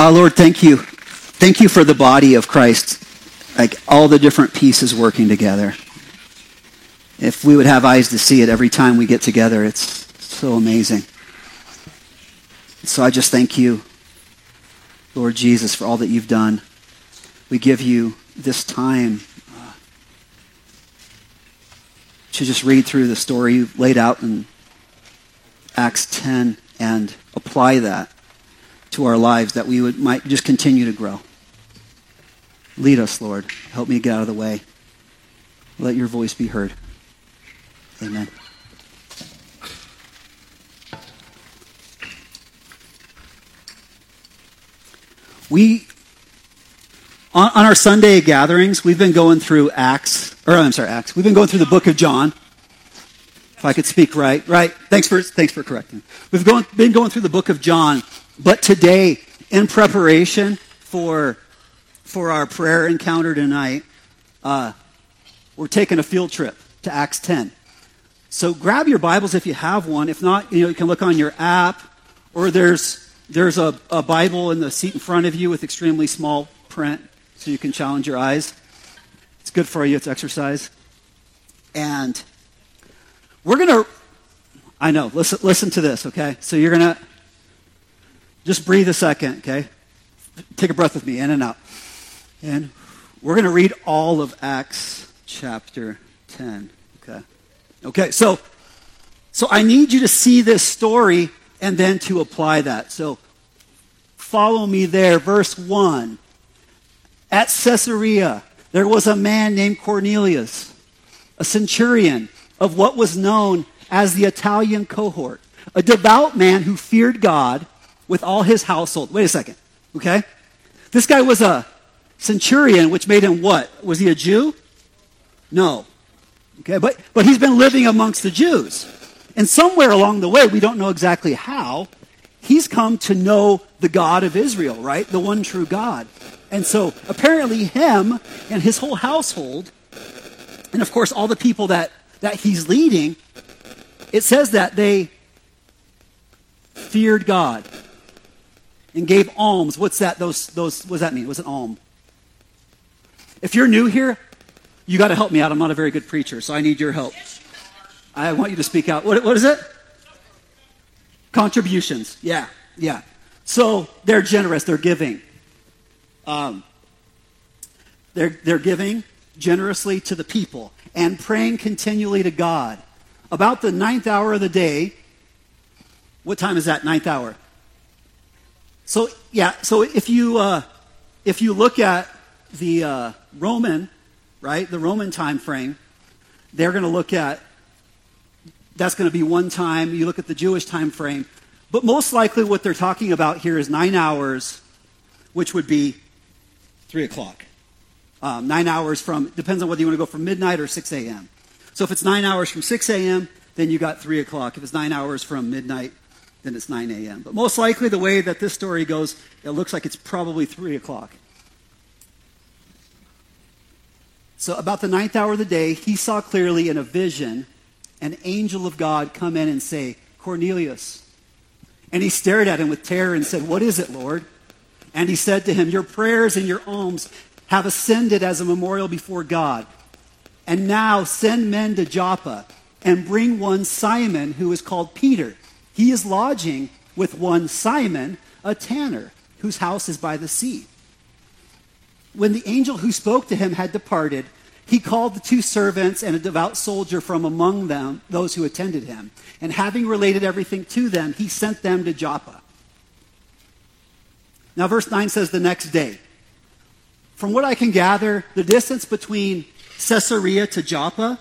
Uh, Lord, thank you. Thank you for the body of Christ, like all the different pieces working together. If we would have eyes to see it every time we get together, it's so amazing. So I just thank you, Lord Jesus, for all that you've done. We give you this time uh, to just read through the story you laid out in Acts 10 and apply that to our lives, that we would, might just continue to grow. Lead us, Lord. Help me get out of the way. Let your voice be heard. Amen. We, on, on, our Sunday gatherings, we've been going through Acts, or I'm sorry, Acts. We've been going through the book of John. If I could speak right, right. Thanks for, thanks for correcting. We've going, been going through the book of John, but today, in preparation for, for our prayer encounter tonight, uh, we're taking a field trip to Acts 10. So grab your Bibles if you have one. If not, you know, you can look on your app, or there's, there's a, a Bible in the seat in front of you with extremely small print so you can challenge your eyes. It's good for you, it's exercise. And we're going to, I know, listen, listen to this, okay? So you're going to just breathe a second, okay? Take a breath with me, in and out. And we're going to read all of Acts chapter 10, okay? Okay, so so I need you to see this story and then to apply that. So follow me there. Verse 1. At Caesarea, there was a man named Cornelius, a centurion of what was known as the Italian cohort, a devout man who feared God with all his household. Wait a second, okay? This guy was a centurion, which made him what? Was he a Jew? No. Okay, but, but he's been living amongst the Jews. And somewhere along the way, we don't know exactly how, he's come to know the God of Israel, right? The one true God. And so apparently, him and his whole household, and of course, all the people that, that he's leading, it says that they feared God and gave alms. What's that? Those, those, what does that mean? What's an alm? If you're new here, you got to help me out. I'm not a very good preacher, so I need your help. I want you to speak out. What, what is it? Contributions. Yeah, yeah. So they're generous. They're giving. Um, they're, they're giving generously to the people and praying continually to God. About the ninth hour of the day, what time is that? Ninth hour. So yeah. So if you uh, if you look at the uh, Roman right? The Roman time frame, they're going to look at that's going to be one time. You look at the Jewish time frame. But most likely what they're talking about here is nine hours, which would be three o'clock. Um, nine hours from, depends on whether you want to go from midnight or 6 a.m. So if it's nine hours from 6 a.m., then you got three o'clock. If it's nine hours from midnight, then it's 9 a.m. But most likely the way that this story goes, it looks like it's probably three o'clock. So, about the ninth hour of the day, he saw clearly in a vision an angel of God come in and say, Cornelius. And he stared at him with terror and said, What is it, Lord? And he said to him, Your prayers and your alms have ascended as a memorial before God. And now send men to Joppa and bring one Simon who is called Peter. He is lodging with one Simon, a tanner, whose house is by the sea when the angel who spoke to him had departed, he called the two servants and a devout soldier from among them, those who attended him. And having related everything to them, he sent them to Joppa. Now, verse 9 says the next day. From what I can gather, the distance between Caesarea to Joppa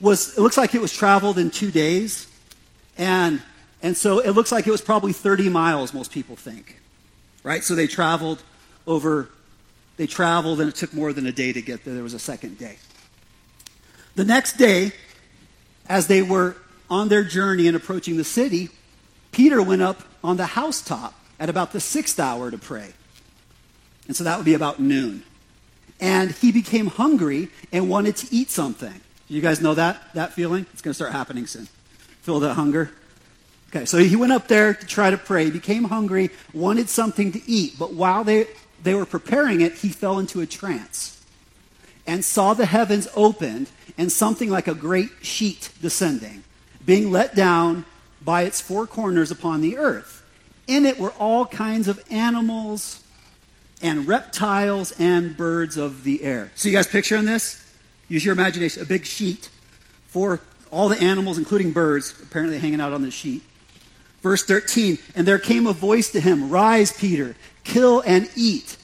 was, it looks like it was traveled in two days. And, and so it looks like it was probably 30 miles, most people think. Right? So they traveled over they traveled, and it took more than a day to get there. There was a second day. The next day, as they were on their journey and approaching the city, Peter went up on the housetop at about the sixth hour to pray. And so that would be about noon. And he became hungry and wanted to eat something. You guys know that, that feeling? It's going to start happening soon. Feel that hunger? Okay, so he went up there to try to pray, became hungry, wanted something to eat, but while they, they were preparing it, he fell into a trance and saw the heavens opened and something like a great sheet descending, being let down by its four corners upon the earth. In it were all kinds of animals and reptiles and birds of the air. So, you guys picturing this? Use your imagination. A big sheet for all the animals, including birds, apparently hanging out on the sheet. Verse 13, and there came a voice to him, Rise, Peter, kill and eat.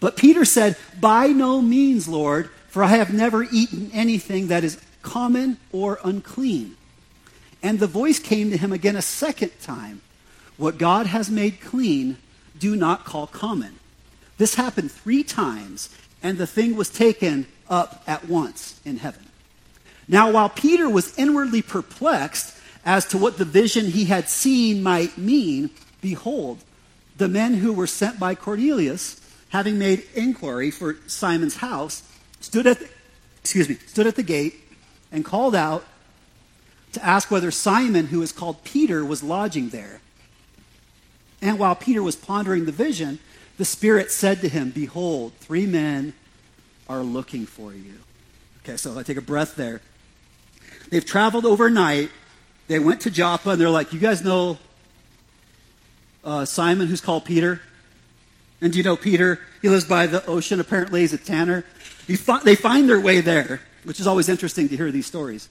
But Peter said, By no means, Lord, for I have never eaten anything that is common or unclean. And the voice came to him again a second time What God has made clean, do not call common. This happened three times, and the thing was taken up at once in heaven. Now, while Peter was inwardly perplexed, as to what the vision he had seen might mean, behold, the men who were sent by Cornelius, having made inquiry for Simon's house, stood at the, excuse me, stood at the gate and called out to ask whether Simon, who is called Peter, was lodging there. And while Peter was pondering the vision, the Spirit said to him, Behold, three men are looking for you. Okay, so if I take a breath there. They've traveled overnight they went to Joppa and they're like, You guys know uh, Simon, who's called Peter? And do you know Peter? He lives by the ocean. Apparently, he's a tanner. Fi- they find their way there, which is always interesting to hear these stories.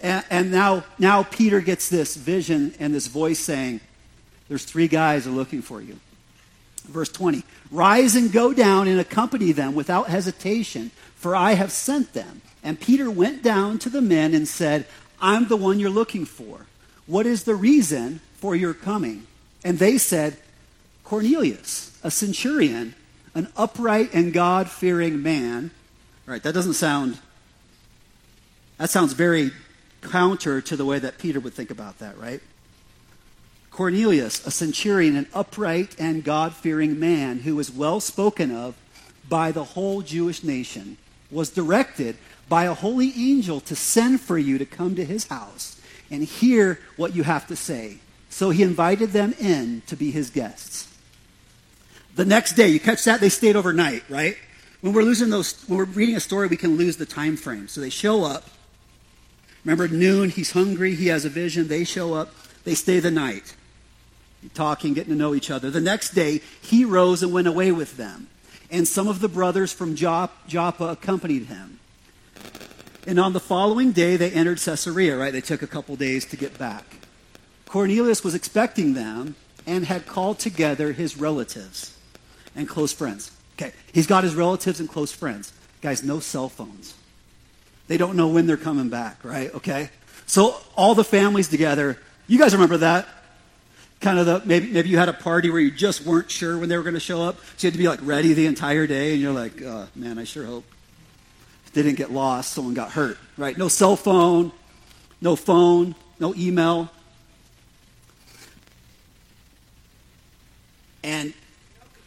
And, and, now, now Peter gets this vision and this voice saying, There's three guys are looking for you. Verse 20 Rise and go down and accompany them without hesitation, for I have sent them. And Peter went down to the men and said, I'm the one you're looking for. What is the reason for your coming? And they said, Cornelius, a centurion, an upright and God fearing man. All right, that doesn't sound, that sounds very counter to the way that Peter would think about that, right? Cornelius, a centurion, an upright and God fearing man who was well spoken of by the whole Jewish nation, was directed by a holy angel to send for you to come to his house and hear what you have to say. So he invited them in to be his guests. The next day, you catch that? They stayed overnight, right? When we're losing those, when we're reading a story, we can lose the time frame. So they show up. Remember, noon, he's hungry, he has a vision. They show up, they stay the night, talking, getting to know each other. The next day, he rose and went away with them. And some of the brothers from Joppa accompanied him. And on the following day, they entered Caesarea, right? They took a couple days to get back. Cornelius was expecting them and had called together his relatives and close friends. Okay, he's got his relatives and close friends. Guys, no cell phones. They don't know when they're coming back, right? Okay? So all the families together. You guys remember that? Kind of the maybe maybe you had a party where you just weren't sure when they were going to show up, so you had to be like ready the entire day, and you're like, oh, man, I sure hope they didn't get lost, someone got hurt, right? No cell phone, no phone, no email. And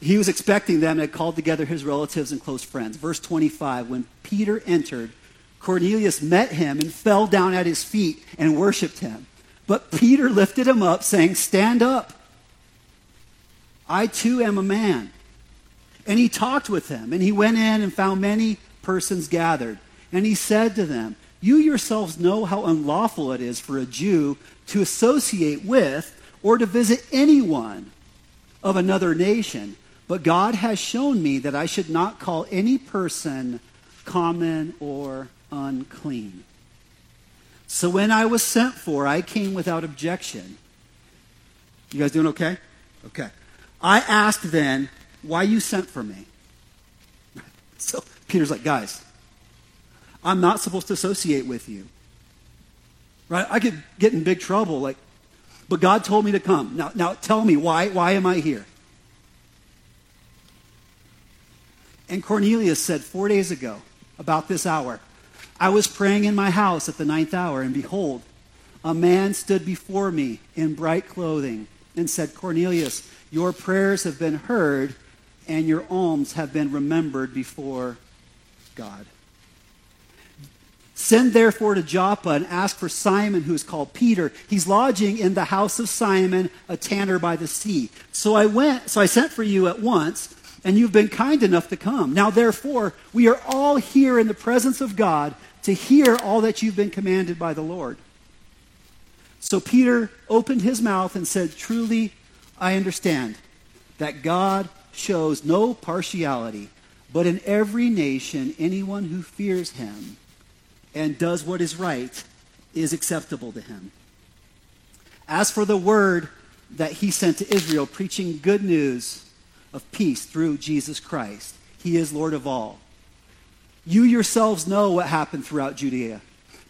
he was expecting them and had called together his relatives and close friends. Verse 25 When Peter entered, Cornelius met him and fell down at his feet and worshiped him. But Peter lifted him up, saying, Stand up. I too am a man. And he talked with him, and he went in and found many persons gathered. And he said to them, You yourselves know how unlawful it is for a Jew to associate with or to visit anyone of another nation. But God has shown me that I should not call any person common or unclean. So when I was sent for, I came without objection. You guys doing okay? Okay. I asked then, why you sent for me? so Peter's like, guys, I'm not supposed to associate with you. Right? I could get in big trouble. Like, but God told me to come. Now, now tell me why, why am I here? And Cornelius said four days ago, about this hour, I was praying in my house at the ninth hour, and behold, a man stood before me in bright clothing and said, Cornelius, your prayers have been heard, and your alms have been remembered before God. Send therefore to Joppa and ask for Simon, who is called Peter. He's lodging in the house of Simon, a tanner by the sea. So I went, so I sent for you at once, and you've been kind enough to come. Now therefore, we are all here in the presence of God to hear all that you've been commanded by the Lord. So Peter opened his mouth and said, Truly, I understand that God shows no partiality, but in every nation, anyone who fears him and does what is right is acceptable to him. As for the word that he sent to Israel, preaching good news of peace through Jesus Christ, he is Lord of all. You yourselves know what happened throughout Judea,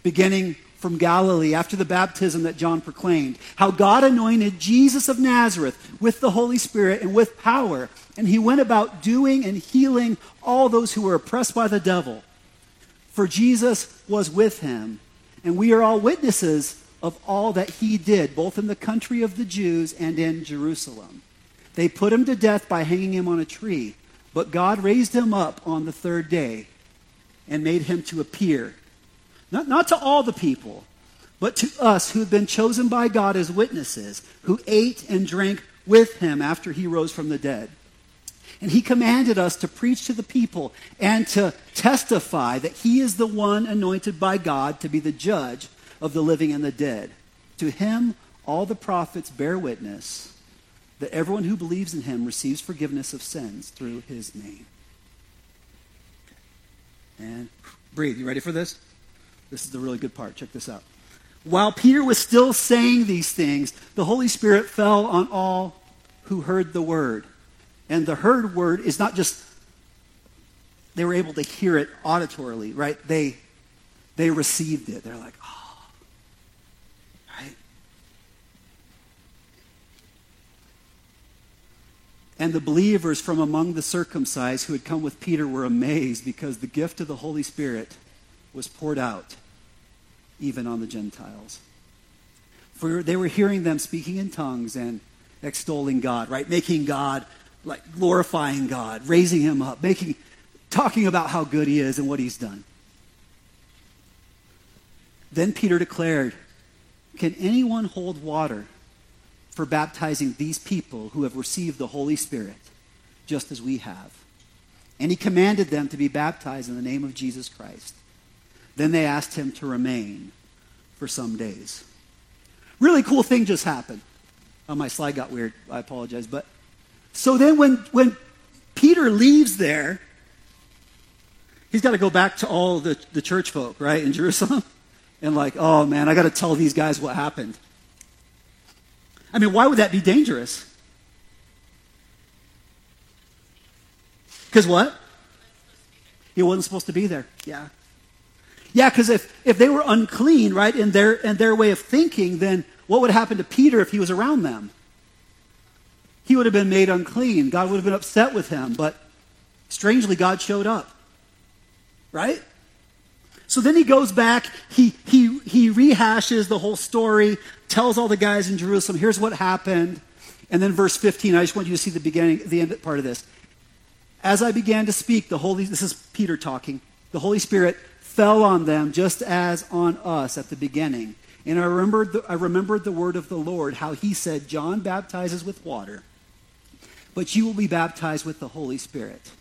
beginning from Galilee after the baptism that John proclaimed, how God anointed Jesus of Nazareth with the Holy Spirit and with power, and he went about doing and healing all those who were oppressed by the devil. For Jesus was with him, and we are all witnesses of all that he did, both in the country of the Jews and in Jerusalem. They put him to death by hanging him on a tree, but God raised him up on the third day and made him to appear, not, not to all the people, but to us who have been chosen by God as witnesses, who ate and drank with him after he rose from the dead. And he commanded us to preach to the people and to testify that he is the one anointed by God to be the judge of the living and the dead. To him, all the prophets bear witness that everyone who believes in him receives forgiveness of sins through his name. And breathe. You ready for this? This is the really good part. Check this out. While Peter was still saying these things, the Holy Spirit fell on all who heard the word. And the heard word is not just they were able to hear it auditorily, right? They they received it. They're like, oh, right? And the believers from among the circumcised who had come with Peter were amazed because the gift of the Holy Spirit was poured out even on the Gentiles. For they were hearing them speaking in tongues and extolling God, right? Making God like glorifying God, raising him up, making talking about how good he is and what he's done. Then Peter declared, Can anyone hold water for baptizing these people who have received the Holy Spirit, just as we have? And he commanded them to be baptized in the name of Jesus Christ. Then they asked him to remain for some days. Really cool thing just happened. Oh, my slide got weird. I apologize. But so then when, when Peter leaves there, he's got to go back to all the, the church folk, right, in Jerusalem. And like, oh man, I got to tell these guys what happened. I mean, why would that be dangerous? Because what? He wasn't supposed to be there. Yeah. Yeah, because if, if they were unclean, right, in their, in their way of thinking, then what would happen to Peter if he was around them? he would have been made unclean. God would have been upset with him. But strangely, God showed up. Right? So then he goes back, he, he, he rehashes the whole story, tells all the guys in Jerusalem, here's what happened. And then verse 15, I just want you to see the beginning, the end part of this. As I began to speak, the Holy, this is Peter talking, the Holy Spirit fell on them just as on us at the beginning. And I remembered the, I remembered the word of the Lord, how he said, John baptizes with water, but you will be baptized with the Holy Spirit.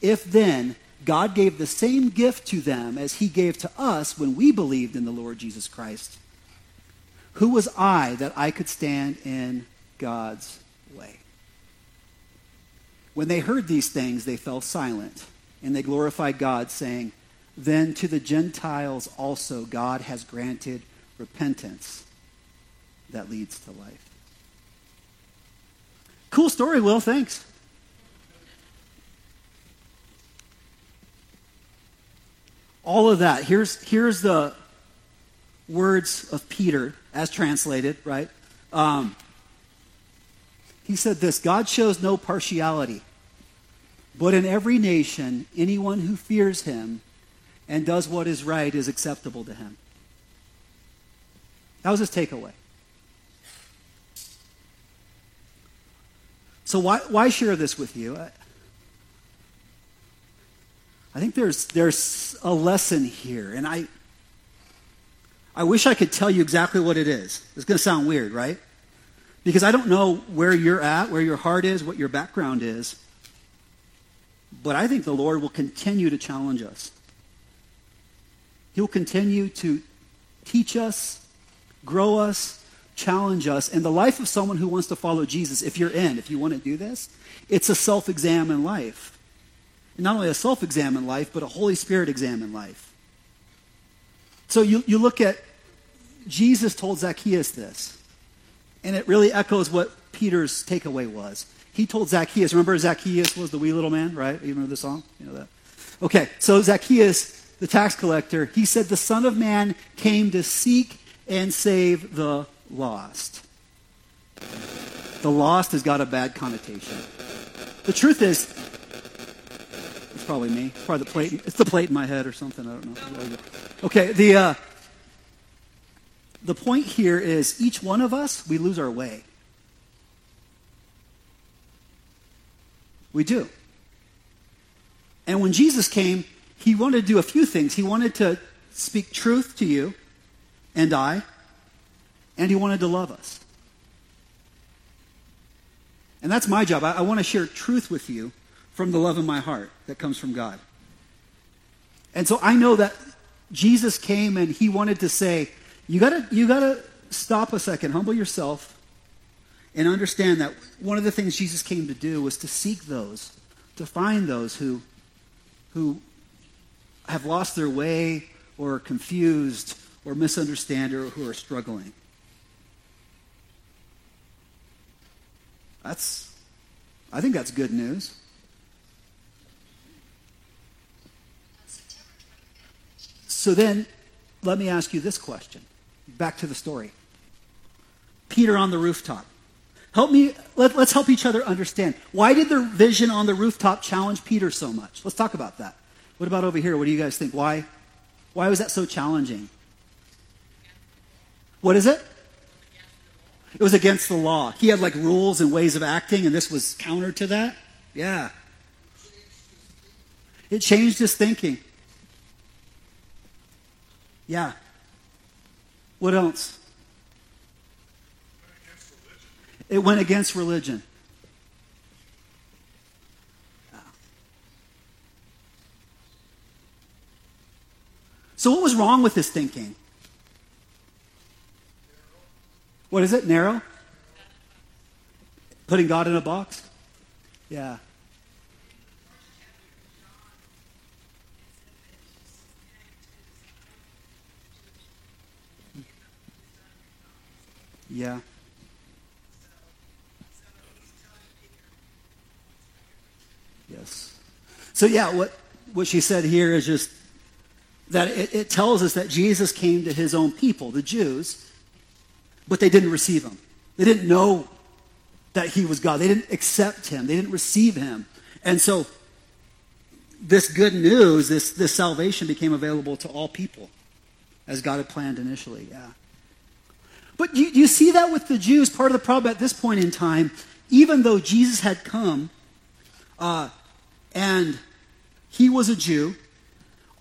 If then God gave the same gift to them as he gave to us when we believed in the Lord Jesus Christ, who was I that I could stand in God's way? When they heard these things, they fell silent, and they glorified God, saying, Then to the Gentiles also God has granted repentance that leads to life. Cool story, Will. Thanks. All of that. Here's, here's the words of Peter as translated, right? Um, he said this God shows no partiality, but in every nation, anyone who fears him and does what is right is acceptable to him. That was his takeaway. So, why, why share this with you? I, I think there's, there's a lesson here, and I, I wish I could tell you exactly what it is. It's going to sound weird, right? Because I don't know where you're at, where your heart is, what your background is. But I think the Lord will continue to challenge us. He will continue to teach us, grow us, challenge us. And the life of someone who wants to follow Jesus, if you're in, if you want to do this, it's a self examined life. And not only a self examined life, but a Holy Spirit examined life. So you, you look at Jesus told Zacchaeus this, and it really echoes what Peter's takeaway was. He told Zacchaeus, remember Zacchaeus was the wee little man, right? You remember the song? You know that? Okay, so Zacchaeus, the tax collector, he said, The Son of Man came to seek and save the lost. The lost has got a bad connotation. The truth is, it's probably me. It's probably the plate. It's the plate in my head or something. I don't know. Okay, the uh, the point here is each one of us we lose our way. We do. And when Jesus came, he wanted to do a few things. He wanted to speak truth to you and I, and he wanted to love us. And that's my job. I, I want to share truth with you from the love in my heart that comes from God. And so I know that Jesus came and he wanted to say, you gotta, you gotta stop a second, humble yourself, and understand that one of the things Jesus came to do was to seek those, to find those who, who have lost their way or are confused or misunderstand or who are struggling. That's, I think that's good news. So then, let me ask you this question. Back to the story. Peter on the rooftop. Help me, let, us help each other understand. Why did the vision on the rooftop challenge Peter so much? Let's talk about that. What about over here? What do you guys think? Why, why was that so challenging? What is it? It was against the law. He had like rules and ways of acting, and this was counter to that. Yeah. It changed his thinking. Yeah. What else? It went against religion. So, what was wrong with his thinking? What is it? Narrow? Putting God in a box? Yeah. Yeah. Yes. So, yeah, what, what she said here is just that it, it tells us that Jesus came to his own people, the Jews, but they didn't receive him. They didn't know that he was God. They didn't accept him. They didn't receive him. And so this good news, this, this salvation became available to all people as God had planned initially. Yeah. But you, you see that with the Jews, part of the problem at this point in time, even though Jesus had come uh, and he was a Jew,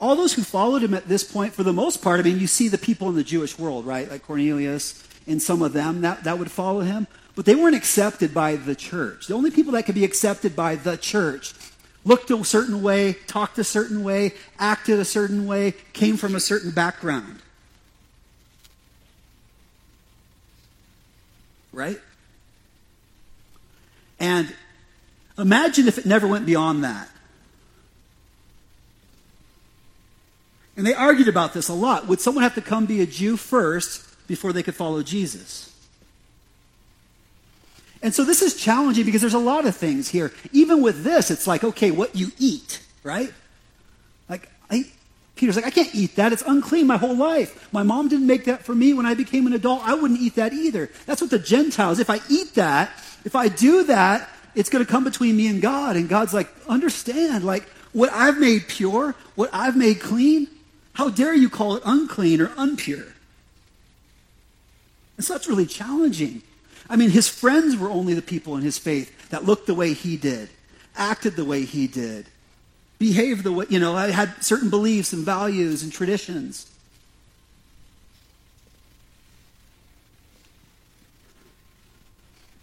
all those who followed him at this point, for the most part, I mean, you see the people in the Jewish world, right? Like Cornelius and some of them that, that would follow him. But they weren't accepted by the church. The only people that could be accepted by the church looked a certain way, talked a certain way, acted a certain way, came from a certain background. Right? And imagine if it never went beyond that. And they argued about this a lot. Would someone have to come be a Jew first before they could follow Jesus. And so this is challenging because there's a lot of things here. Even with this, it's like, okay, what you eat, right? Like, I, Peter's like, I can't eat that. It's unclean my whole life. My mom didn't make that for me when I became an adult. I wouldn't eat that either. That's what the Gentiles, if I eat that, if I do that, it's going to come between me and God. And God's like, understand, like, what I've made pure, what I've made clean, how dare you call it unclean or unpure? And so that's really challenging. I mean, his friends were only the people in his faith that looked the way he did, acted the way he did, behaved the way, you know, had certain beliefs and values and traditions.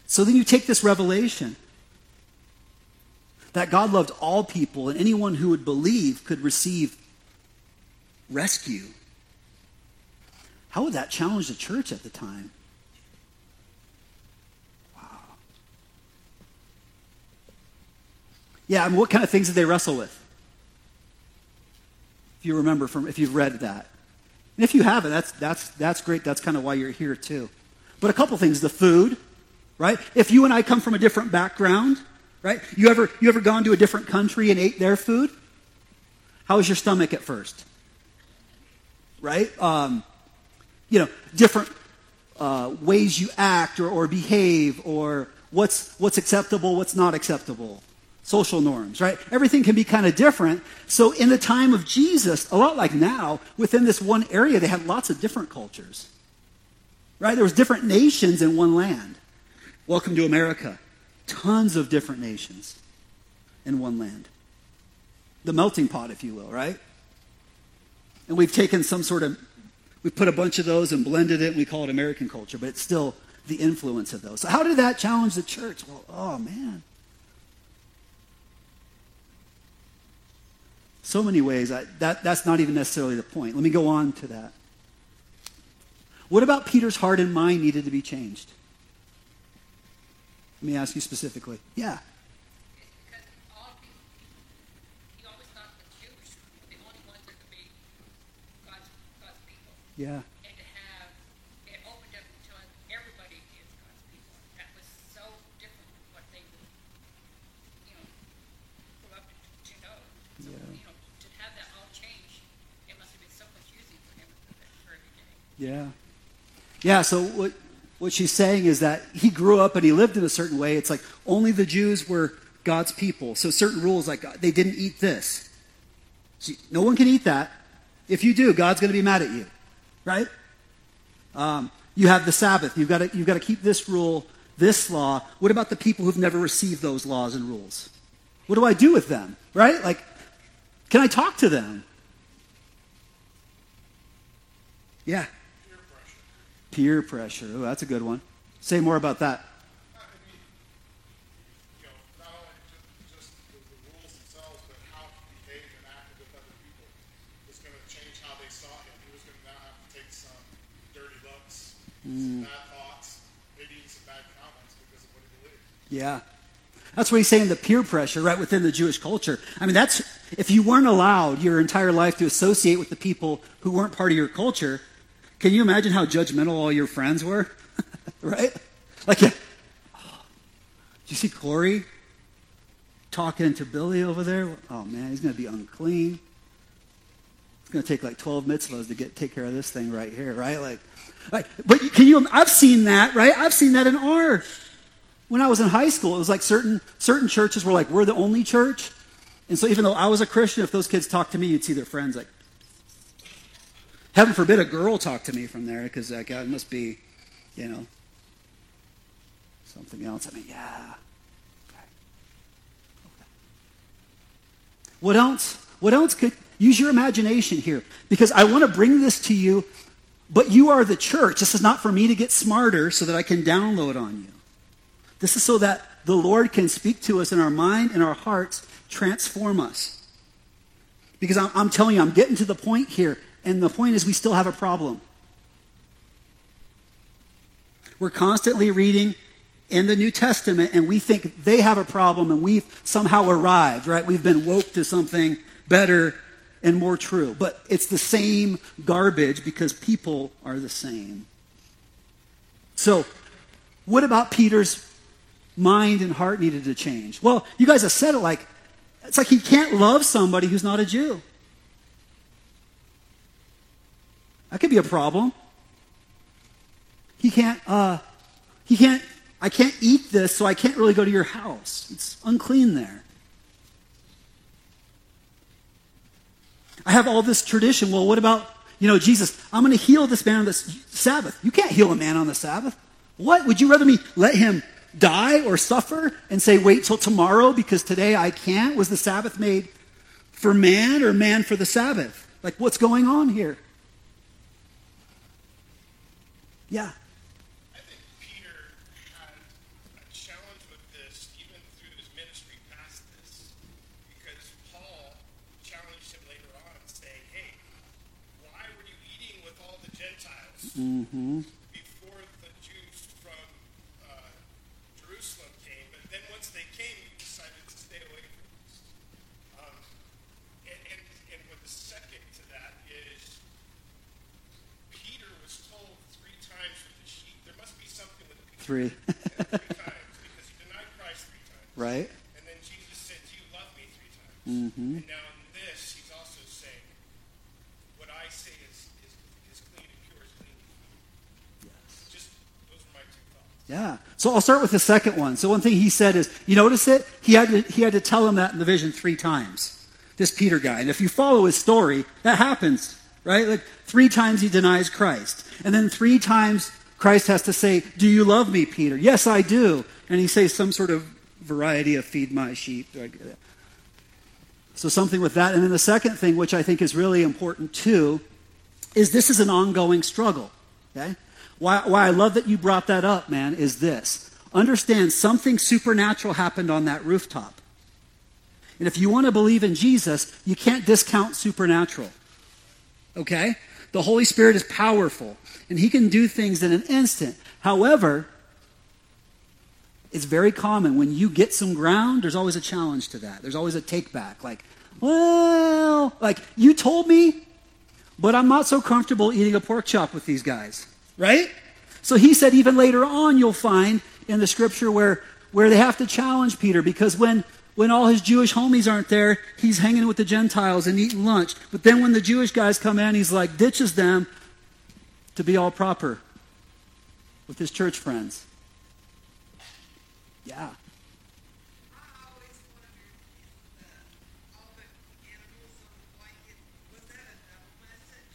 So then you take this revelation that God loved all people and anyone who would believe could receive rescue. How would that challenge the church at the time? Wow. Yeah, I mean, what kind of things did they wrestle with? If you remember from, if you've read that. And if you haven't, that's, that's, that's great. That's kind of why you're here too. But a couple things. The food, right? If you and I come from a different background, right? You ever, you ever gone to a different country and ate their food? How was your stomach at first? Right? Um, you know, different uh, ways you act or, or behave or what's, what's acceptable, what's not acceptable. Social norms, right? Everything can be kind of different. So in the time of Jesus, a lot like now, within this one area, they had lots of different cultures. Right? There was different nations in one land. Welcome to America. Tons of different nations in one land. The melting pot, if you will, right? And we've taken some sort of, we've put a bunch of those and blended it, and we call it American culture, but it's still the influence of those. So, how did that challenge the church? Well, oh, man. So many ways. I, that, that's not even necessarily the point. Let me go on to that. What about Peter's heart and mind needed to be changed? Let me ask you specifically. Yeah. Yeah. And to have it opened up to everybody is God's people. That was so different from what they would, you know, grew up to know. So, Yeah. you know, to have that all change, it must have been so confusing for him for every day. Yeah. Yeah, so what, what she's saying is that he grew up and he lived in a certain way. It's like only the Jews were God's people. So certain rules, like uh, they didn't eat this. See, no one can eat that. If you do, God's going to be mad at you, right? Um, you have the Sabbath. You've got, to, you've got to keep this rule, this law. What about the people who've never received those laws and rules? What do I do with them, right? Like, can I talk to them? Yeah. Peer pressure. Oh, that's a good one. Say more about that. I mean, you know, not only just, just the, the rules themselves, but how he behaved and acted with other people was going to change how they saw him. He was going to now have to take some dirty Mm. looks, thoughts, maybe even some bad comments because of what he believed. Yeah. That's what he's saying the peer pressure right within the Jewish culture. I mean, that's if you weren't allowed your entire life to associate with the people who weren't part of your culture, can you imagine how judgmental all your friends were? right? Like, yeah. Did you see Corey talking to Billy over there? Oh, man, he's going to be unclean. It's going to take like 12 mitzvahs to get take care of this thing right here, right? Like, like, but can you? I've seen that, right? I've seen that in our. When I was in high school, it was like certain certain churches were like, we're the only church, and so even though I was a Christian, if those kids talked to me, you'd see their friends like, heaven forbid a girl talk to me from there because like it must be, you know, something else. I mean, yeah. What else? What else could use your imagination here? Because I want to bring this to you, but you are the church. This is not for me to get smarter so that I can download on you. This is so that the Lord can speak to us in our mind and our hearts, transform us. Because I'm, I'm telling you, I'm getting to the point here, and the point is we still have a problem. We're constantly reading in the New Testament, and we think they have a problem, and we've somehow arrived, right? We've been woke to something better and more true. But it's the same garbage because people are the same. So, what about Peter's mind and heart needed to change? Well, you guys have said it like, it's like he can't love somebody who's not a Jew. That could be a problem. He can't, uh, he can't, I can't eat this, so I can't really go to your house. It's unclean there. I have all this tradition. Well, what about, you know, Jesus, I'm going to heal this man on the Sabbath. You can't heal a man on the Sabbath. What? Would you rather me let him die or suffer and say, wait till tomorrow because today I can't? Was the Sabbath made for man or man for the Sabbath? Like, what's going on here? Yeah. I think Peter had a before the Jews from uh, Jerusalem came. But then once they came, decided to stay away from this. Um, and, and, and the second to that is Peter was told three times with the sheep. There must be something with Peter. Three. three times because he denied Christ three times. right? And then Jesus said, "You love me three times." Mm-hmm. And now in this, he's also saying, "What I say is is, is clean and pure is clean." Just those are my two thoughts. Yeah. So I'll start with the second one. So one thing he said is, you notice it? He had to, he had to tell him that in the vision three times. This Peter guy. And if you follow his story, that happens, right? Like three times he denies Christ. And then three times Christ has to say, Do you love me, Peter? Yes, I do. And he says some sort of variety of feed my sheep. So something with that. And then the second thing, which I think is really important too, is this is an ongoing struggle. Okay? Why, why I love that you brought that up, man, is this. Understand something supernatural happened on that rooftop. And if you want to believe in Jesus, you can't discount supernatural. Okay? The Holy Spirit is powerful, and He can do things in an instant. However, it's very common when you get some ground, there's always a challenge to that. There's always a take back. Like, well, like, you told me, but I'm not so comfortable eating a pork chop with these guys, right? So he said, even later on, you'll find in the scripture where, where they have to challenge Peter because when, when all his Jewish homies aren't there, he's hanging with the Gentiles and eating lunch. But then when the Jewish guys come in, he's like, ditches them to be all proper with his church friends. Yeah. I always wondered if the, all the animals on the blanket, was that a double message?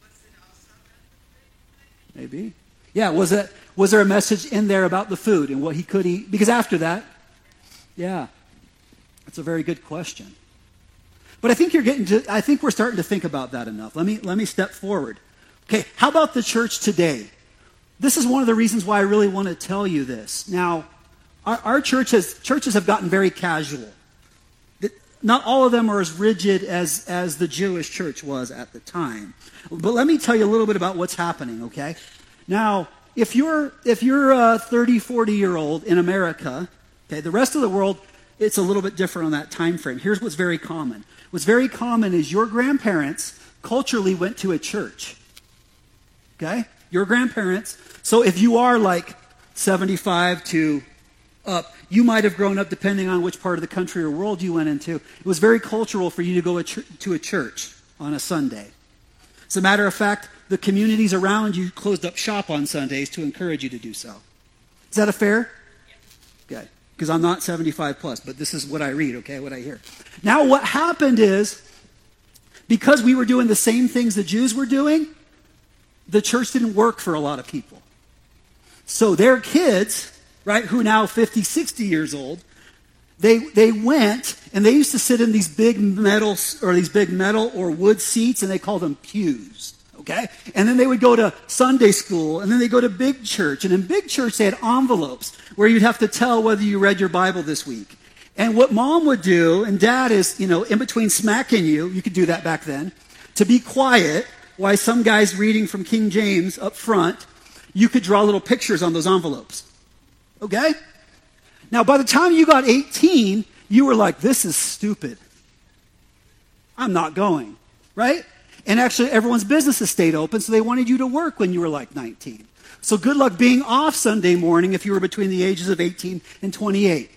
Was it also about the food thing? Maybe. Yeah, was it was there a message in there about the food and what he could eat? Because after that, yeah. That's a very good question. But I think you're getting to I think we're starting to think about that enough. Let me let me step forward. Okay, how about the church today? This is one of the reasons why I really want to tell you this. Now, our, our church has, churches have gotten very casual. Not all of them are as rigid as, as the Jewish church was at the time. But let me tell you a little bit about what's happening, okay? Now, if you're, if you're a 30, 40 year old in America, okay, the rest of the world, it's a little bit different on that time frame. Here's what's very common. What's very common is your grandparents culturally went to a church. Okay? Your grandparents. So if you are like 75 to up, you might have grown up depending on which part of the country or world you went into. It was very cultural for you to go a ch- to a church on a Sunday. As a matter of fact, the communities around you closed up shop on Sundays to encourage you to do so. Is that a fair? Okay. Because I'm not 75 plus, but this is what I read, okay, what I hear. Now, what happened is, because we were doing the same things the Jews were doing, the church didn't work for a lot of people. So their kids, right, who are now 50, 60 years old, they, they went and they used to sit in these big metal or these big metal or wood seats and they called them pews. Okay? And then they would go to Sunday school and then they go to big church. And in big church they had envelopes where you'd have to tell whether you read your Bible this week. And what mom would do, and dad is, you know, in between smacking you, you could do that back then, to be quiet while some guy's reading from King James up front, you could draw little pictures on those envelopes. Okay? Now, by the time you got 18, you were like, this is stupid. I'm not going. Right? And actually, everyone's businesses stayed open, so they wanted you to work when you were like 19. So good luck being off Sunday morning if you were between the ages of 18 and 28.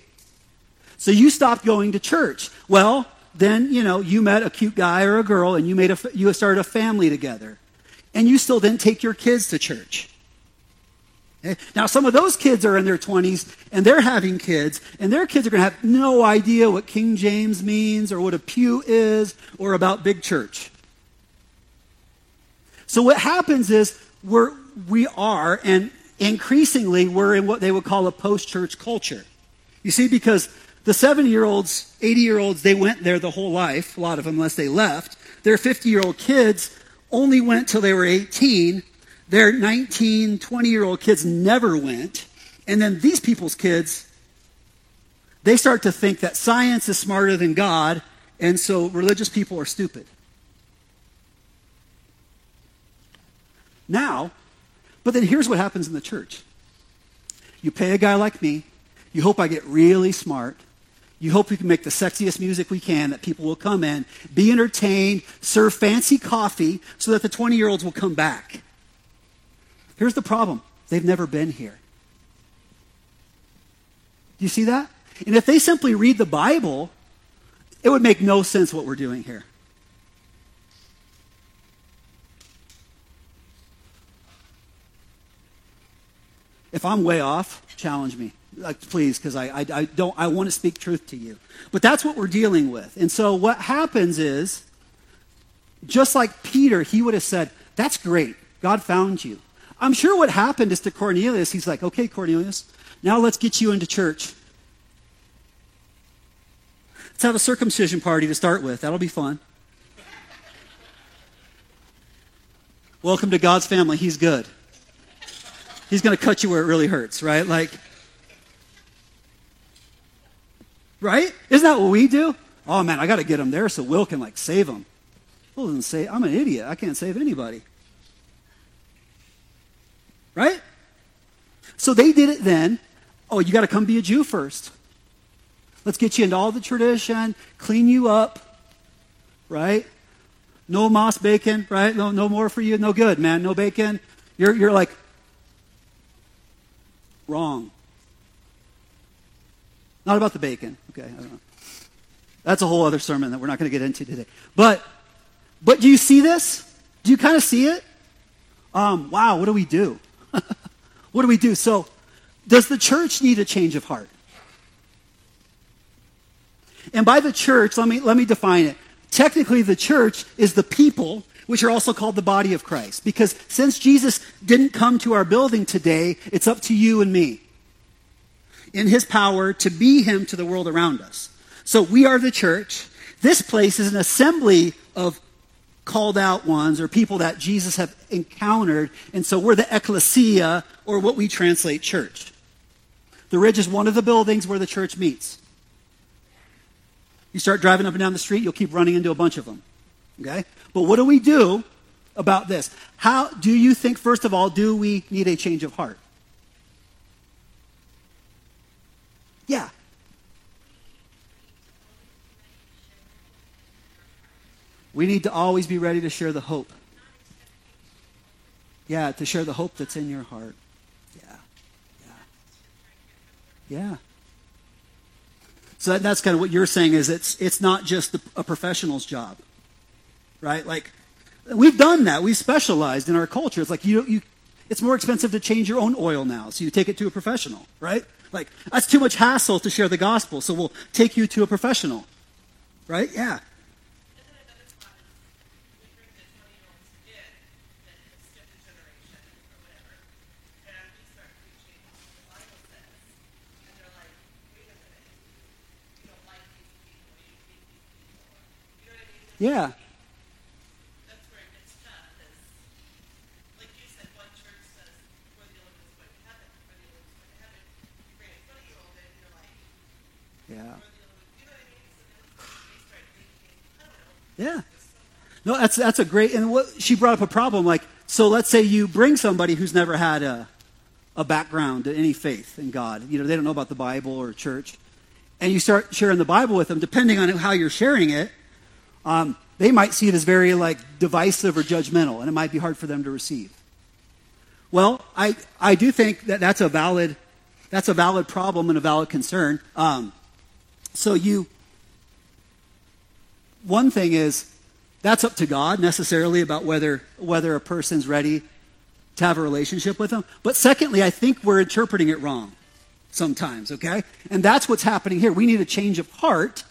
So you stopped going to church. Well, then, you know, you met a cute guy or a girl and you made a, you started a family together. And you still didn't take your kids to church. Now, some of those kids are in their 20s and they're having kids, and their kids are going to have no idea what King James means or what a pew is or about big church. So what happens is we're, we are, and increasingly we're in what they would call a post-church culture. You see, because the 70-year-olds, 80-year-olds, they went there the whole life, a lot of them, unless they left. Their 50-year-old kids only went till they were 18. Their 19, 20-year-old kids never went. And then these people's kids, they start to think that science is smarter than God, and so religious people are stupid. Now, But then here's what happens in the church you pay a guy like me, you hope I get really smart. You hope we can make the sexiest music we can, that people will come in, be entertained, serve fancy coffee so that the 20 year olds will come back. Here's the problem they've never been here. Do you see that? And if they simply read the Bible, it would make no sense what we're doing here. If I'm way off, challenge me. Like, please, because I, I, I don't I want to speak truth to you. But that's what we're dealing with. And so what happens is, just like Peter, he would have said, That's great. God found you. I'm sure what happened is to Cornelius, he's like, Okay, Cornelius, now let's get you into church. Let's have a circumcision party to start with. That'll be fun. Welcome to God's family. He's good. He's going to cut you where it really hurts, right? Like, right? Isn't that what we do? Oh man, I got to get him there so Will can like save him. Will doesn't say, I'm an idiot. I can't save anybody. Right? So they did it then. Oh, you got to come be a Jew first. Let's get you into all the tradition, clean you up, right? No moss bacon, right? No, no more for you. No good, man. No bacon. You're, you're like, wrong. Not about the bacon. Okay. That's a whole other sermon that we're not going to get into today. But, but do you see this? Do you kind of see it? Um, wow, what do we do? what do we do? So, does the church need a change of heart? And by the church, let me, let me define it. Technically, the church is the people, which are also called the body of Christ. Because since Jesus didn't come to our building today, it's up to you and me in his power to be him to the world around us. So we are the church. This place is an assembly of called out ones or people that Jesus have encountered. And so we're the ecclesia, or what we translate church. The Ridge is one of the buildings where the church meets. You start driving up and down the street, you'll keep running into a bunch of them. Okay? But what do we do about this? How do you think, first of all, do we need a change of heart? Yeah. We need to always be ready to share the hope. Yeah, to share the hope that's in your heart. Yeah. Yeah. Yeah. So that, that's kind of what you're saying is it's it's not just the, a professional's job, right? Like we've done that. We've specialized in our culture. It's like you you it's more expensive to change your own oil now, so you take it to a professional, right? Like that's too much hassle to share the gospel, so we'll take you to a professional, right? Yeah. Yeah. That's where it gets tough, is, like you said, one church says, we're the only ones going to heaven, we're the only ones going to heaven. You bring a twenty-year-old in, you're like, Yeah. we're the only, you know what I mean? So then they start thinking, I don't know. Yeah. No, that's that's a great and what she brought up a problem like so let's say you bring somebody who's never had a a background to any faith in God. You know, they don't know about the Bible or church. And you start sharing the Bible with them, depending on how you're sharing it, um, they might see it as very like divisive or judgmental, and it might be hard for them to receive. Well, I, I do think that that's a valid that's a valid problem and a valid concern. Um, so you one thing is that's up to God necessarily about whether whether a person's ready to have a relationship with them. But secondly, I think we're interpreting it wrong sometimes, okay? And that's what's happening here. We need a change of heart.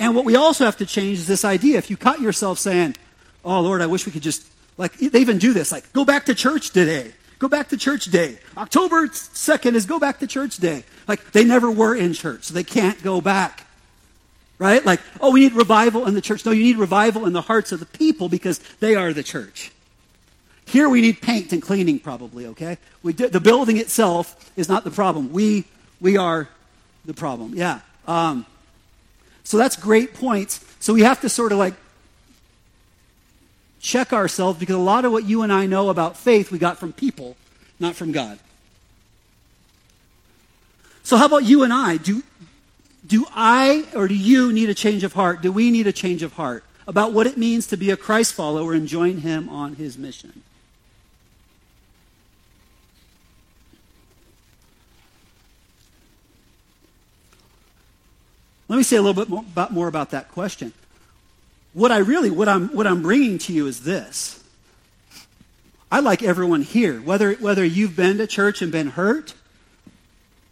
And what we also have to change is this idea. If you cut yourself saying, Oh Lord, I wish we could just like they even do this, like go back to church today. Go back to church day. October 2nd is go back to church day. Like they never were in church, so they can't go back right? Like, oh, we need revival in the church. No, you need revival in the hearts of the people because they are the church. Here we need paint and cleaning, probably, okay? We did, the building itself is not the problem. We, we are the problem, yeah. Um, so that's great points. So we have to sort of like check ourselves because a lot of what you and I know about faith we got from people not from God. So, how about you and I? Do, do I or do you need a change of heart? Do we need a change of heart about what it means to be a Christ follower and join him on his mission? Let me say a little bit more about, more about that question. What I really, what I'm, what I'm bringing to you is this. I like everyone here, whether, whether you've been to church and been hurt,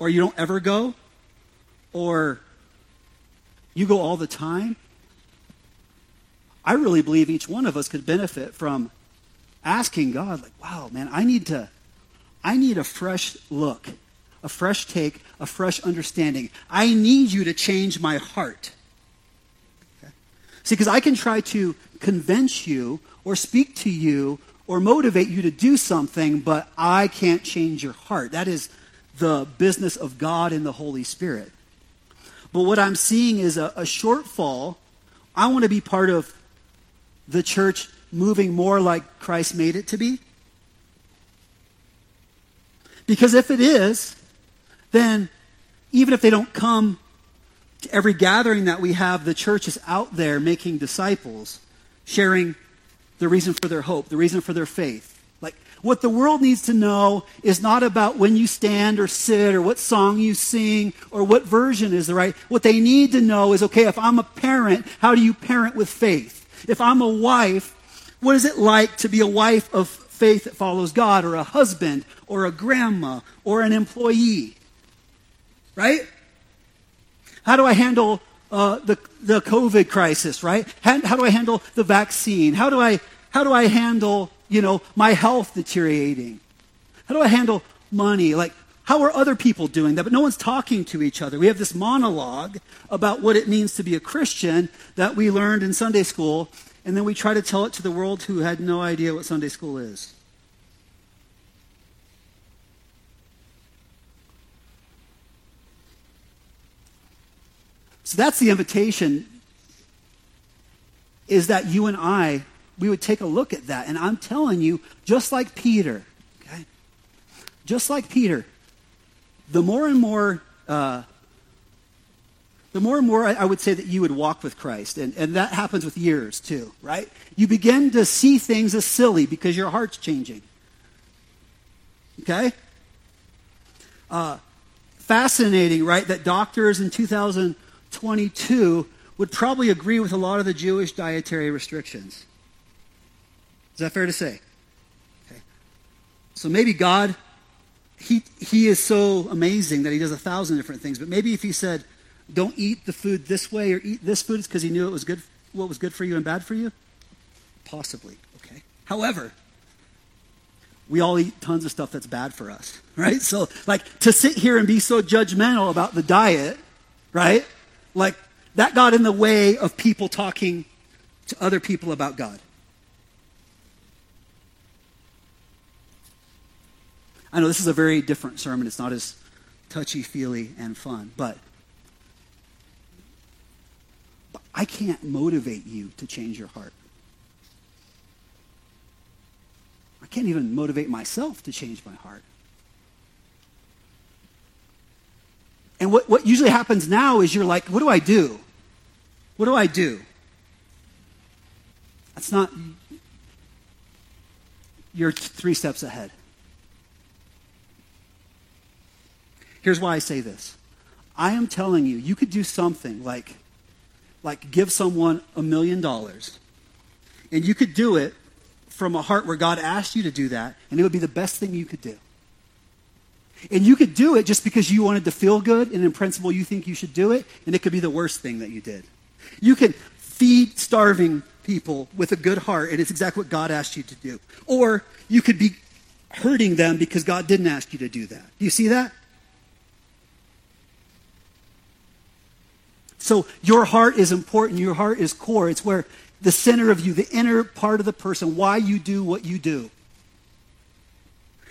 or you don't ever go, or you go all the time. I really believe each one of us could benefit from asking God, like, wow, man, I need to, I need a fresh look a fresh take, a fresh understanding. I need you to change my heart. See, because I can try to convince you or speak to you or motivate you to do something, but I can't change your heart. That is the business of God and the Holy Spirit. But what I'm seeing is a, a shortfall. I want to be part of the church moving more like Christ made it to be. Because if it is, then even if they don't come to every gathering that we have, the church is out there making disciples, sharing the reason for their hope, the reason for their faith. Like, what the world needs to know is not about when you stand or sit or what song you sing or what version is the right. What they need to know is okay, if I'm a parent, how do you parent with faith? If I'm a wife, what is it like to be a wife of faith that follows God or a husband or a grandma or an employee? Right? How do I handle uh, the, the COVID crisis, right? How, how do I handle the vaccine? How do I, how do I handle, you know, my health deteriorating? How do I handle money? Like, how are other people doing that? But no one's talking to each other. We have this monologue about what it means to be a Christian that we learned in Sunday school, and then we try to tell it to the world who had no idea what Sunday school is. So that's the invitation is that you and I, we would take a look at that. And I'm telling you, just like Peter, okay? Just like Peter, the more and more, uh, the more and more I, would say that you would walk with Christ. And, and that happens with years too, right? You begin to see things as silly because your heart's changing. Okay? Uh, fascinating, right? That doctors in 2000- 22 would probably agree with a lot of the Jewish dietary restrictions. Is that fair to say? Okay. So maybe God, he, he is so amazing that he does a thousand different things. But maybe if he said, don't eat the food this way or eat this food, it's because he knew it was good, what was good for you and bad for you? Possibly. Okay. However, we all eat tons of stuff that's bad for us, right? So, like, to sit here and be so judgmental about the diet, right? Like, that got in the way of people talking to other people about God. I know this is a very different sermon. It's not as touchy feely and fun, but, but I can't motivate you to change your heart. I can't even motivate myself to change my heart. And what, what usually happens now is you're like, what do I do? What do I do? That's not, you're three steps ahead. Here's why I say this. I am telling you, you could do something like, like give someone a million dollars, and you could do it from a heart where God asked you to do that, and it would be the best thing you could do. And you could do it just because you wanted to feel good, and in principle, you think you should do it, and it could be the worst thing that you did. You can feed starving people with a good heart, and it's exactly what God asked you to do. Or you could be hurting them because God didn't ask you to do that. Do you see that? So your heart is important. Your heart is core. It's where the center of you, the inner part of the person, why you do what you do.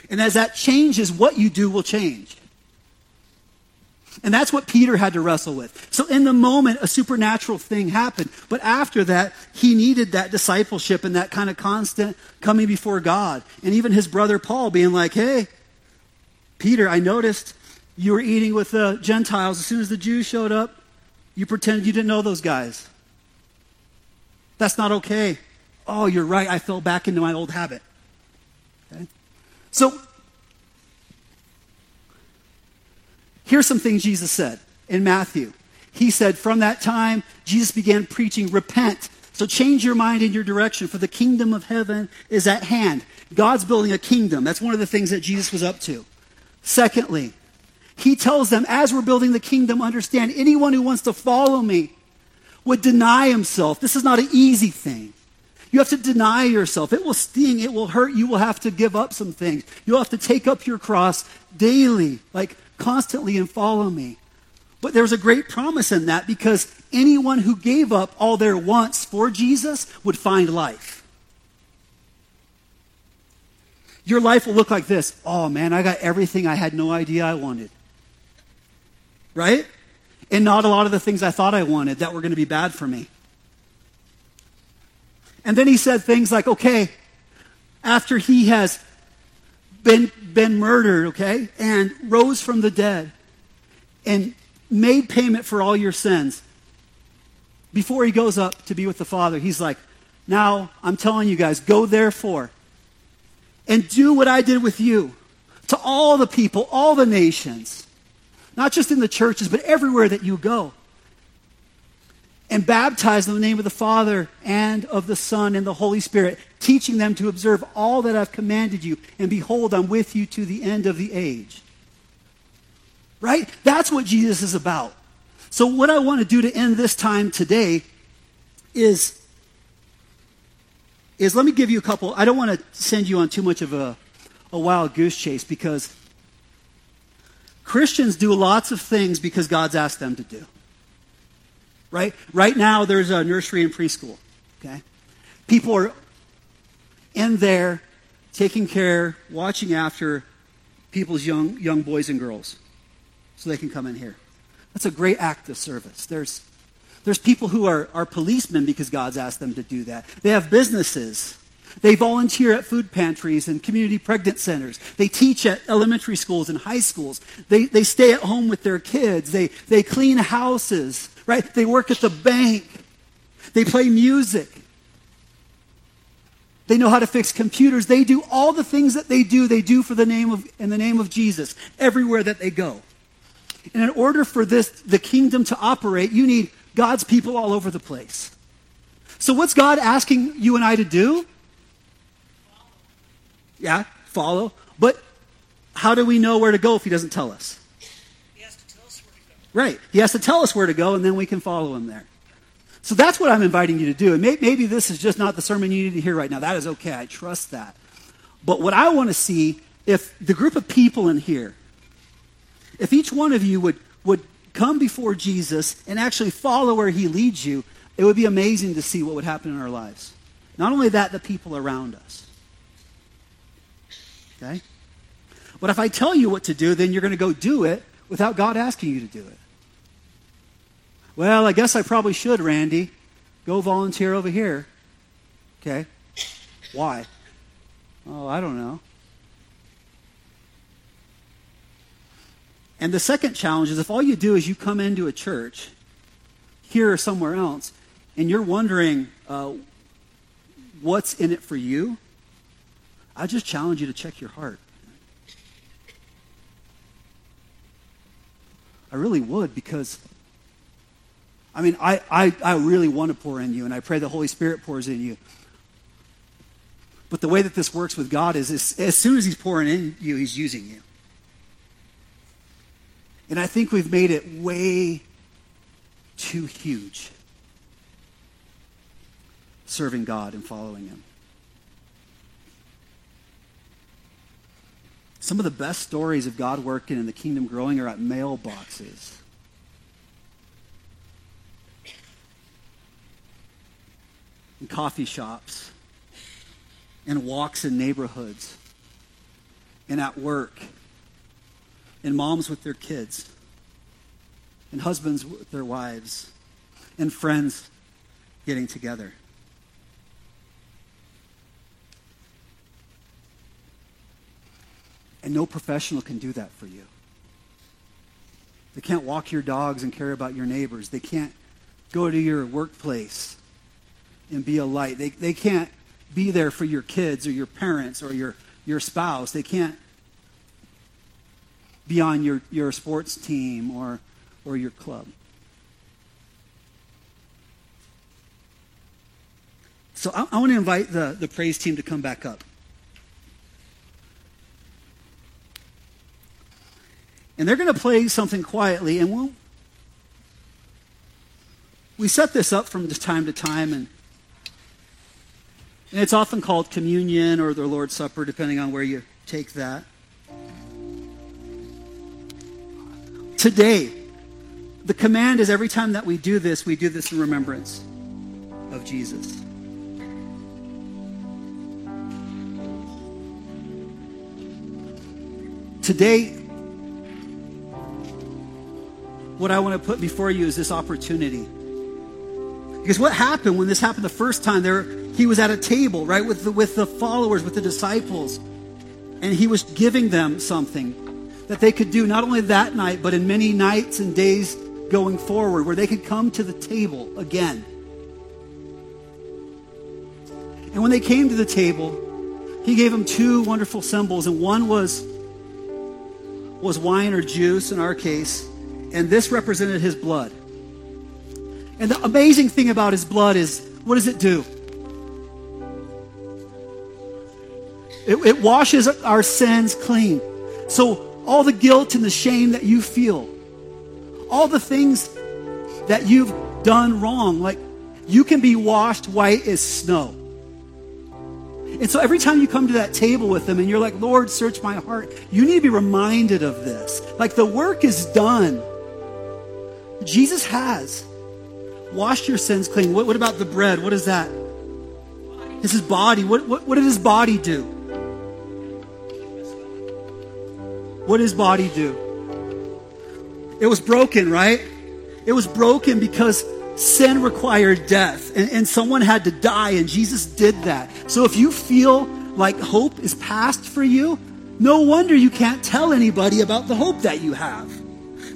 And as that changes, what you do will change. And that's what Peter had to wrestle with. So in the moment, a supernatural thing happened. But after that, he needed that discipleship and that kind of constant coming before God. And even his brother Paul being like, hey, Peter, I noticed you were eating with the Gentiles. As soon as the Jews showed up, you pretended you didn't know those guys. That's not okay. Oh, you're right. I fell back into my old habit. So, here's some things Jesus said in Matthew. He said, From that time, Jesus began preaching, Repent. So change your mind in your direction, for the kingdom of heaven is at hand. God's building a kingdom. That's one of the things that Jesus was up to. Secondly, he tells them, as we're building the kingdom, understand anyone who wants to follow me would deny himself. This is not an easy thing. You have to deny yourself. It will sting. It will hurt. You will have to give up some things. You'll have to take up your cross daily, like constantly, and follow me. But there's a great promise in that because anyone who gave up all their wants for Jesus would find life. Your life will look like this. Oh man, I got everything I had no idea I wanted. Right? And not a lot of the things I thought I wanted that were going to be bad for me. And then he said things like, okay, after he has been, been murdered, okay, and rose from the dead, and made payment for all your sins, before he goes up to be with the Father, he's like, Now I'm telling you guys, go therefore and do what I did with you to all the people, all the nations, not just in the churches, but everywhere that you go. And baptize in the name of the Father and of the Son and the Holy Spirit, teaching them to observe all that I've commanded you. And behold, I'm with you to the end of the age. Right? That's what Jesus is about. So, what I want to do to end this time today is, is let me give you a couple. I don't want to send you on too much of a, a wild goose chase because Christians do lots of things because God's asked them to do. Right? Right now, there's a nursery and preschool. Okay? People are in there taking care, watching after people's young, young boys and girls so they can come in here. That's a great act of service. There's, there's people who are, are policemen because God's asked them to do that. They have businesses. They volunteer at food pantries and community pregnant centers. They teach at elementary schools and high schools. They, they stay at home with their kids. They, they clean houses, right? They work at the bank. They play music. They know how to fix computers. They do all the things that they do, they do for the name of, in the name of Jesus everywhere that they go. And in order for this, the kingdom to operate, you need God's people all over the place. So, what's God asking you and I to do? Yeah, follow. But how do we know where to go if He doesn't tell us? He has to tell us where to go. Right. He has to tell us where to go, and then we can follow Him there. So that's what I'm inviting you to do. And may, maybe this is just not the sermon you need to hear right now. That is okay. I trust that. But what I want to see, if the group of people in here, if each one of you would, would come before Jesus and actually follow where he leads you, it would be amazing to see what would happen in our lives. Not only that, the people around us. Okay? But if I tell you what to do, then you're going to go do it without God asking you to do it. Well, I guess I probably should, Randy. Go volunteer over here. Okay? Why? Oh, I don't know. And the second challenge is if all you do is you come into a church, here or somewhere else, and you're wondering uh, what's in it for you, I just challenge you to check your heart. I really would because, I mean, I, I, I really want to pour in you, and I pray the Holy Spirit pours in you. But the way that this works with God is, is as soon as He's pouring in you, He's using you. And I think we've made it way too huge serving God and following Him. Some of the best stories of God working and the kingdom growing are at mailboxes. In coffee shops, in walks in neighborhoods, and at work and moms with their kids, and husbands with their wives, and friends getting together. And no professional can do that for you. They can't walk your dogs and care about your neighbors. They can't go to your workplace and be a light. They, they can't be there for your kids or your parents or your, your spouse. They can't be on your, your sports team or, or your club. So I, I want to invite the, the praise team to come back up. And they're going to play something quietly, and we'll. We set this up from time to time, and, and it's often called communion or the Lord's Supper, depending on where you take that. Today, the command is every time that we do this, we do this in remembrance of Jesus. Today, what I want to put before you is this opportunity. Because what happened when this happened the first time, there he was at a table, right, with the, with the followers, with the disciples, and he was giving them something that they could do not only that night, but in many nights and days going forward, where they could come to the table again. And when they came to the table, he gave them two wonderful symbols, and one was was wine or juice in our case, and this represented his blood. And the amazing thing about his blood is what does it do? It, it, washes our sins clean. So, all the guilt and the shame that you feel, all the things that you've done wrong, like you can be washed white as snow. And so every time you come to that table with them and you're like, Lord, search my heart, you need to be reminded of this. Like the work is done. Jesus has washed your sins clean. What, what about the bread? What is that? His body. What, what, what did his body do? What did his body do? It was broken, right? It was broken because sin required death and, and someone had to die, and Jesus did that. So if you feel like hope is past for you, no wonder you can't tell anybody about the hope that you have.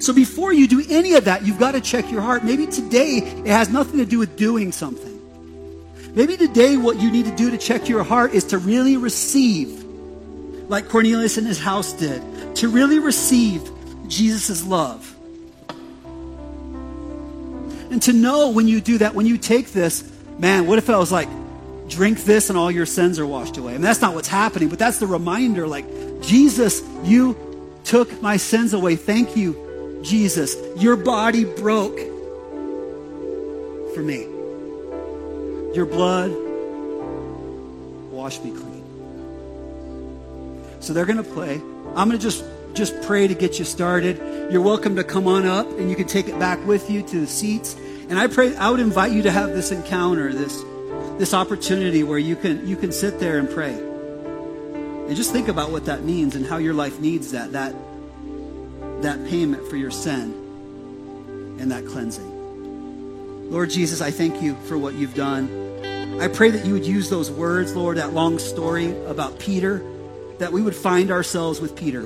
So before you do any of that, you've got to check your heart. Maybe today it has nothing to do with doing something. Maybe today what you need to do to check your heart is to really receive, like Cornelius in his house did, to really receive Jesus' love. And to know when you do that, when you take this, man, what if I was like, drink this and all your sins are washed away? Mean, that's not what's happening, but that's the reminder like, Jesus, you took my sins away. Thank you, Jesus. Your body broke for me. Your blood washed me clean. So they're going to play. I'm going to just just pray to get you started. You're welcome to come on up and you can take it back with you to the seats. And I pray I would invite you to have this encounter, this this opportunity where you can you can sit there and pray. And just think about what that means and how your life needs that that that payment for your sin and that cleansing. Lord Jesus, I thank you for what you've done. I pray that you would use those words, Lord, that long story about Peter, that we would find ourselves with Peter,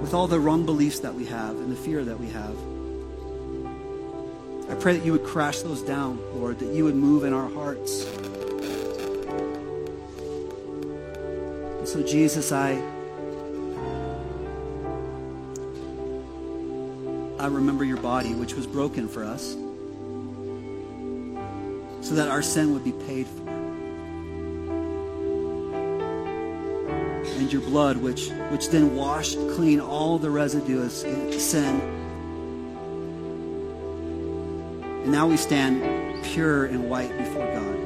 with all the wrong beliefs that we have and the fear that we have. I pray that you would crash those down, Lord, that you would move in our hearts. And so, Jesus, I I remember your body, which was broken for us, so that our sin would be paid for. And your blood, which, which then washed clean all the residue of sin. And now we stand pure and white before God.